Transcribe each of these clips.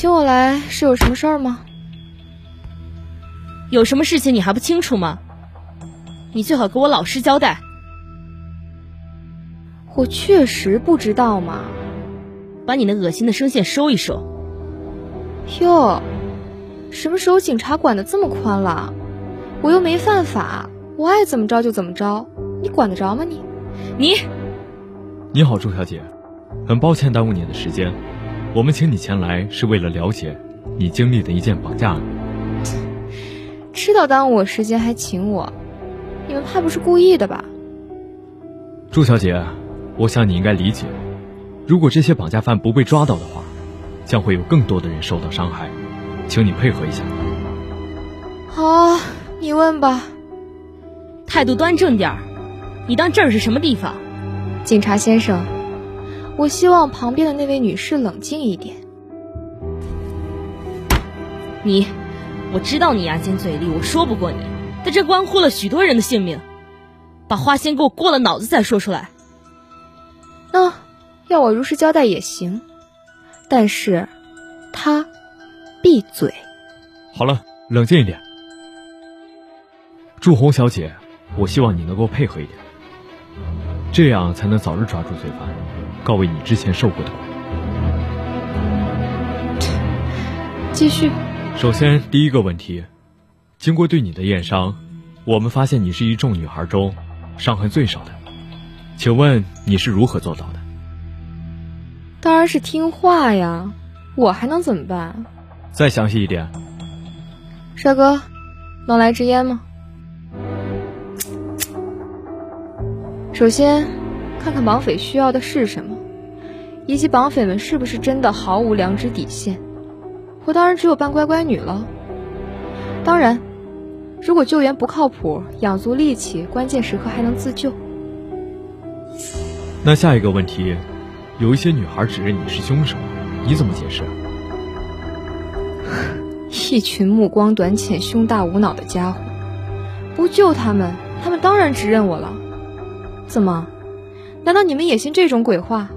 请我来是有什么事儿吗？有什么事情你还不清楚吗？你最好给我老实交代。我确实不知道嘛。把你那恶心的声线收一收。哟，什么时候警察管的这么宽了？我又没犯法，我爱怎么着就怎么着，你管得着吗你？你，你好，朱小姐，很抱歉耽误你的时间，我们请你前来是为了了解你经历的一件绑架案。知道耽误我时间还请我，你们怕不是故意的吧？朱小姐，我想你应该理解。如果这些绑架犯不被抓到的话，将会有更多的人受到伤害，请你配合一下。好，你问吧。态度端正点儿，你当这儿是什么地方？警察先生，我希望旁边的那位女士冷静一点。你，我知道你牙尖嘴利，我说不过你，但这关乎了许多人的性命，把话先给我过了脑子再说出来。那。要我如实交代也行，但是，他闭嘴。好了，冷静一点。祝红小姐，我希望你能够配合一点，这样才能早日抓住罪犯，告慰你之前受过的苦。继续。首先，第一个问题，经过对你的验伤，我们发现你是一众女孩中伤痕最少的，请问你是如何做到的？当然是听话呀，我还能怎么办？再详细一点。帅哥，能来支烟吗？首先，看看绑匪需要的是什么，以及绑匪们是不是真的毫无良知底线。我当然只有扮乖乖女了。当然，如果救援不靠谱，养足力气，关键时刻还能自救。那下一个问题。有一些女孩指认你是凶手，你怎么解释？一群目光短浅、胸大无脑的家伙，不救他们，他们当然指认我了。怎么？难道你们也信这种鬼话？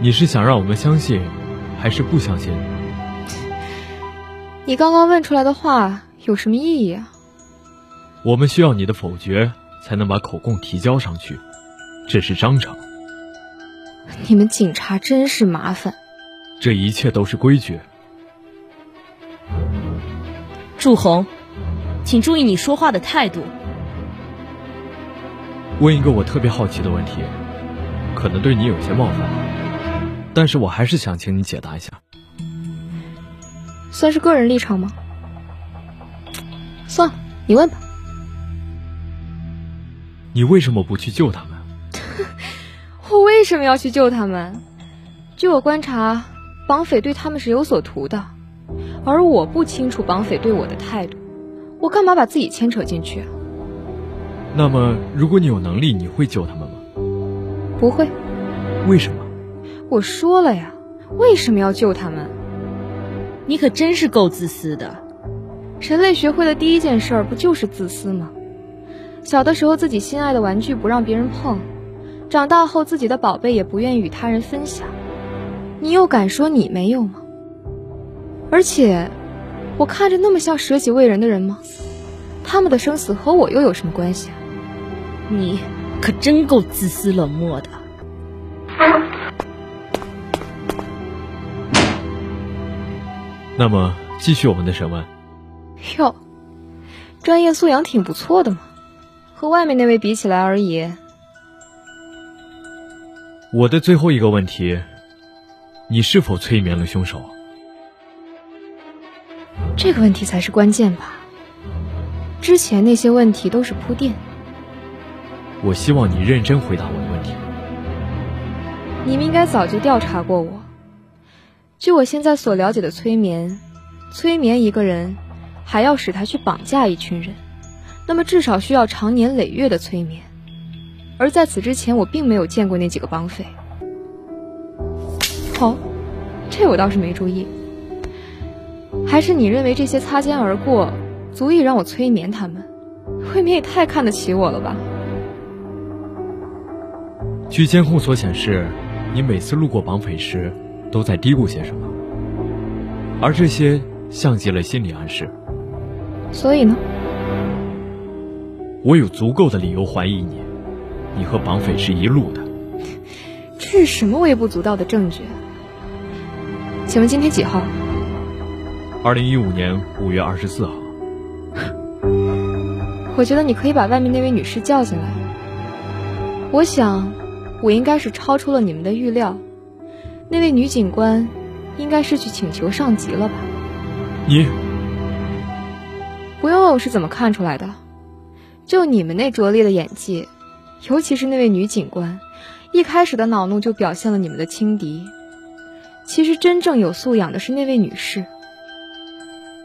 你是想让我们相信，还是不相信？你刚刚问出来的话有什么意义啊？我们需要你的否决，才能把口供提交上去，这是章程。你们警察真是麻烦，这一切都是规矩。祝红，请注意你说话的态度。问一个我特别好奇的问题，可能对你有些冒犯，但是我还是想请你解答一下。算是个人立场吗？算了，你问吧。你为什么不去救他们？我为什么要去救他们？据我观察，绑匪对他们是有所图的，而我不清楚绑匪对我的态度，我干嘛把自己牵扯进去？那么，如果你有能力，你会救他们吗？不会。为什么？我说了呀，为什么要救他们？你可真是够自私的。人类学会的第一件事不就是自私吗？小的时候，自己心爱的玩具不让别人碰。长大后，自己的宝贝也不愿意与他人分享，你又敢说你没有吗？而且，我看着那么像舍己为人的人吗？他们的生死和我又有什么关系啊？你可真够自私冷漠的。那么，继续我们的审问。哟，专业素养挺不错的嘛，和外面那位比起来而已。我的最后一个问题，你是否催眠了凶手？这个问题才是关键吧。之前那些问题都是铺垫。我希望你认真回答我的问题。你们应该早就调查过我。据我现在所了解的催眠，催眠一个人，还要使他去绑架一群人，那么至少需要长年累月的催眠。而在此之前，我并没有见过那几个绑匪。哦，这我倒是没注意。还是你认为这些擦肩而过，足以让我催眠他们？未免也太看得起我了吧？据监控所显示，你每次路过绑匪时，都在嘀咕些什么，而这些像极了心理暗示。所以呢？我有足够的理由怀疑你，你和绑匪是一路的。这是什么微不足道的证据？请问今天几号？二零一五年五月二十四号。我觉得你可以把外面那位女士叫进来。我想，我应该是超出了你们的预料。那位女警官，应该是去请求上级了吧？你不用问我是怎么看出来的。就你们那拙劣的演技，尤其是那位女警官，一开始的恼怒就表现了你们的轻敌。其实真正有素养的是那位女士。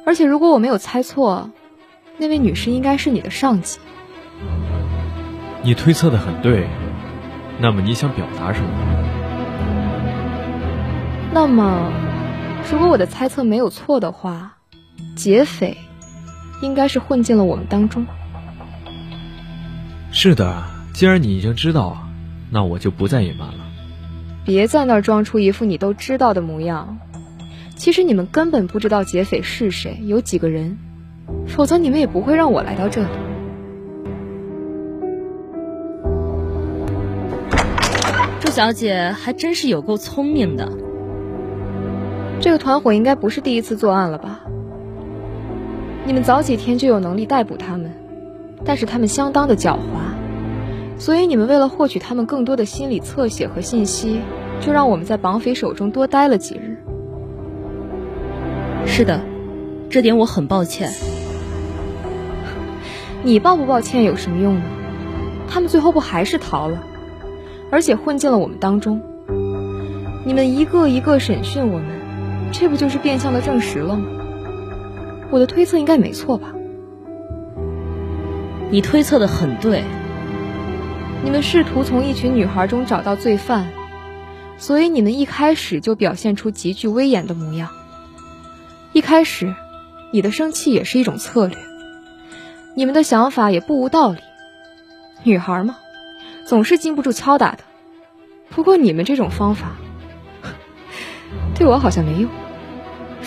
而且如果我没有猜错，那位女士应该是你的上级。你推测的很对，那么你想表达什么？那么，如果我的猜测没有错的话，劫匪应该是混进了我们当中。是的，既然你已经知道，那我就不再隐瞒了。别在那儿装出一副你都知道的模样。其实你们根本不知道劫匪是谁，有几个人，否则你们也不会让我来到这里。小姐还真是有够聪明的。这个团伙应该不是第一次作案了吧？你们早几天就有能力逮捕他们。但是他们相当的狡猾，所以你们为了获取他们更多的心理侧写和信息，就让我们在绑匪手中多待了几日。是的，这点我很抱歉。你抱不抱歉有什么用呢？他们最后不还是逃了，而且混进了我们当中。你们一个一个审讯我们，这不就是变相的证实了吗？我的推测应该没错吧？你推测的很对。你们试图从一群女孩中找到罪犯，所以你们一开始就表现出极具威严的模样。一开始，你的生气也是一种策略。你们的想法也不无道理。女孩嘛，总是经不住敲打的。不过你们这种方法，对我好像没用。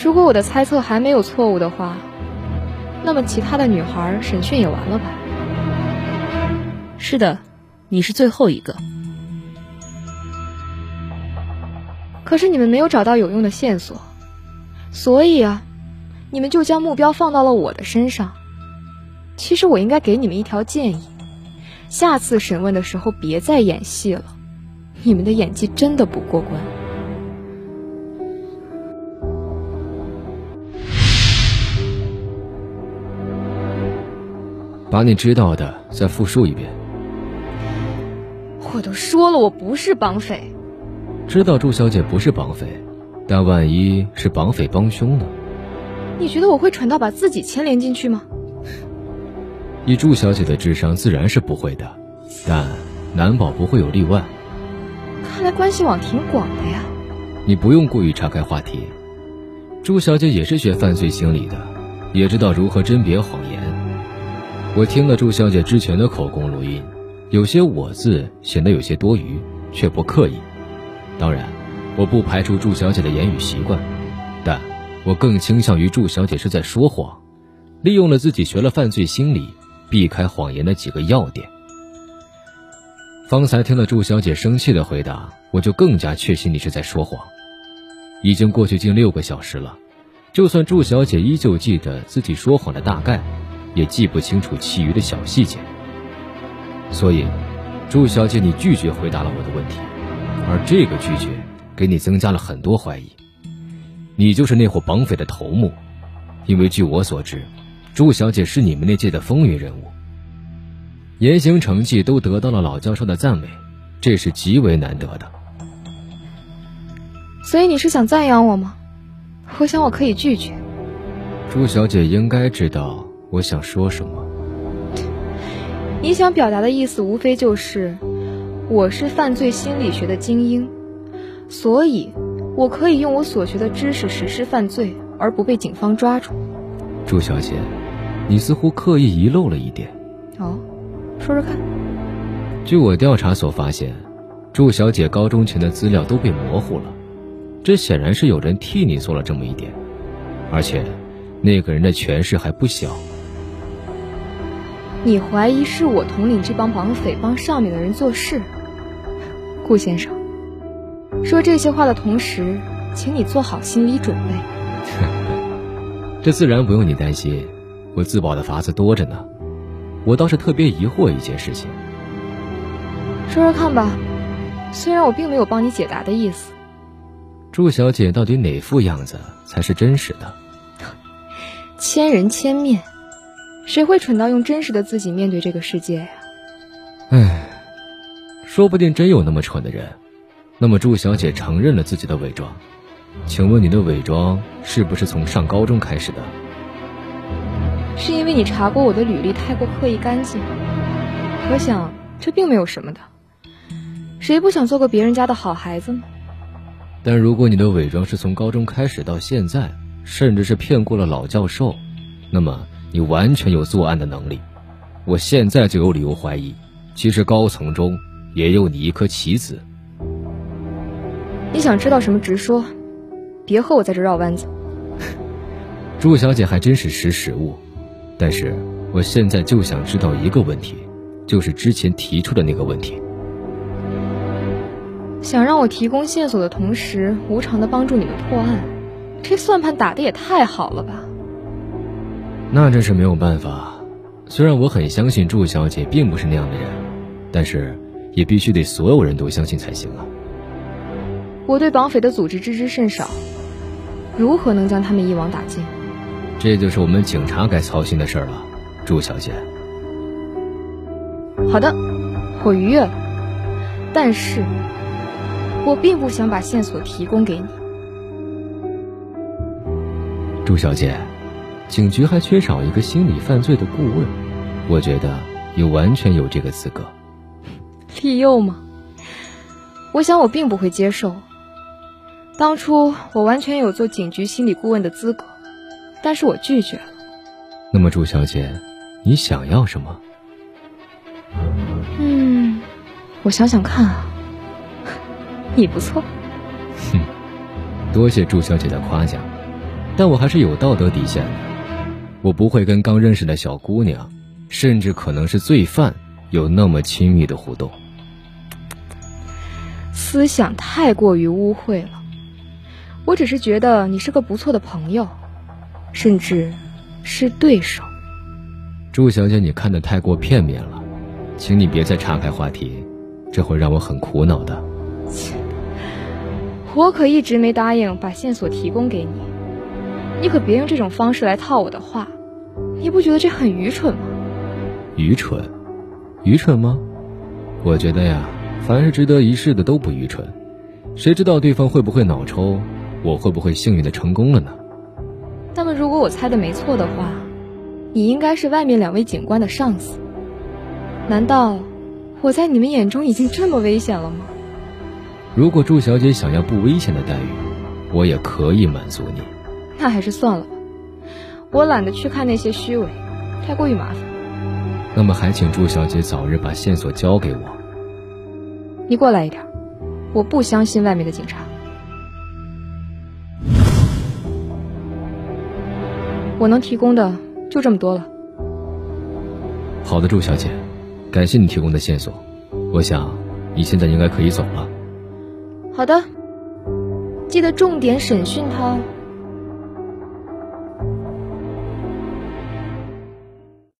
如果我的猜测还没有错误的话，那么其他的女孩审讯也完了吧？是的，你是最后一个。可是你们没有找到有用的线索，所以啊，你们就将目标放到了我的身上。其实我应该给你们一条建议：下次审问的时候别再演戏了，你们的演技真的不过关。把你知道的再复述一遍。我都说了，我不是绑匪。知道祝小姐不是绑匪，但万一是绑匪帮凶呢？你觉得我会蠢到把自己牵连进去吗？以祝小姐的智商，自然是不会的，但难保不会有例外。看来关系网挺广的呀。你不用故意岔开话题。朱小姐也是学犯罪心理的，也知道如何甄别谎言。我听了朱小姐之前的口供录音。有些“我”字显得有些多余，却不刻意。当然，我不排除朱小姐的言语习惯，但我更倾向于朱小姐是在说谎，利用了自己学了犯罪心理，避开谎言的几个要点。方才听了祝小姐生气的回答，我就更加确信你是在说谎。已经过去近六个小时了，就算祝小姐依旧记得自己说谎的大概，也记不清楚其余的小细节。所以，祝小姐，你拒绝回答了我的问题，而这个拒绝给你增加了很多怀疑。你就是那伙绑匪的头目，因为据我所知，祝小姐是你们那届的风云人物，言行成绩都得到了老教授的赞美，这是极为难得的。所以你是想赞扬我吗？我想我可以拒绝。朱小姐应该知道我想说什么。你想表达的意思无非就是，我是犯罪心理学的精英，所以我可以用我所学的知识实施犯罪，而不被警方抓住。朱小姐，你似乎刻意遗漏了一点。哦，说说看。据我调查所发现，祝小姐高中前的资料都被模糊了，这显然是有人替你做了这么一点，而且那个人的权势还不小。你怀疑是我统领这帮绑匪帮上面的人做事，顾先生。说这些话的同时，请你做好心理准备。这自然不用你担心，我自保的法子多着呢。我倒是特别疑惑一件事情，说说看吧。虽然我并没有帮你解答的意思。祝小姐到底哪副样子才是真实的？千人千面，谁会蠢到用真实的自己面对这个世界呀？唉，说不定真有那么蠢的人。那么祝小姐承认了自己的伪装，请问你的伪装是不是从上高中开始的？是因为你查过我的履历太过刻意干净，我想这并没有什么的。谁不想做个别人家的好孩子呢？但如果你的伪装是从高中开始到现在，甚至是骗过了老教授，那么你完全有作案的能力。我现在就有理由怀疑，其实高层中也有你一颗棋子。你想知道什么直说，别和我在这绕弯子。朱小姐还真是识时务，但是我现在就想知道一个问题，就是之前提出的那个问题。想让我提供线索的同时，无偿的帮助你们破案，这算盘打的也太好了吧？那真是没有办法。虽然我很相信祝小姐并不是那样的人，但是也必须得所有人都相信才行啊。我对绑匪的组织知之甚少，如何能将他们一网打尽？这就是我们警察该操心的事儿了，朱小姐。好的，我愉悦了，但是。我并不想把线索提供给你，朱小姐。警局还缺少一个心理犯罪的顾问，我觉得你完全有这个资格。利诱吗？我想我并不会接受。当初我完全有做警局心理顾问的资格，但是我拒绝了。那么，朱小姐，你想要什么？嗯，我想想看啊。你不错，哼，多谢祝小姐的夸奖，但我还是有道德底线的，我不会跟刚认识的小姑娘，甚至可能是罪犯有那么亲密的互动。思想太过于污秽了，我只是觉得你是个不错的朋友，甚至是对手。祝小姐，你看的太过片面了，请你别再岔开话题，这会让我很苦恼的。切。我可一直没答应把线索提供给你，你可别用这种方式来套我的话，你不觉得这很愚蠢吗？愚蠢，愚蠢吗？我觉得呀，凡是值得一试的都不愚蠢。谁知道对方会不会脑抽，我会不会幸运的成功了呢？那么，如果我猜的没错的话，你应该是外面两位警官的上司。难道我在你们眼中已经这么危险了吗？如果祝小姐想要不危险的待遇，我也可以满足你。那还是算了吧，我懒得去看那些虚伪，太过于麻烦。那么还请祝小姐早日把线索交给我。你过来一点，我不相信外面的警察。我能提供的就这么多了。好的，祝小姐，感谢你提供的线索。我想你现在应该可以走了。好的，记得重点审讯他。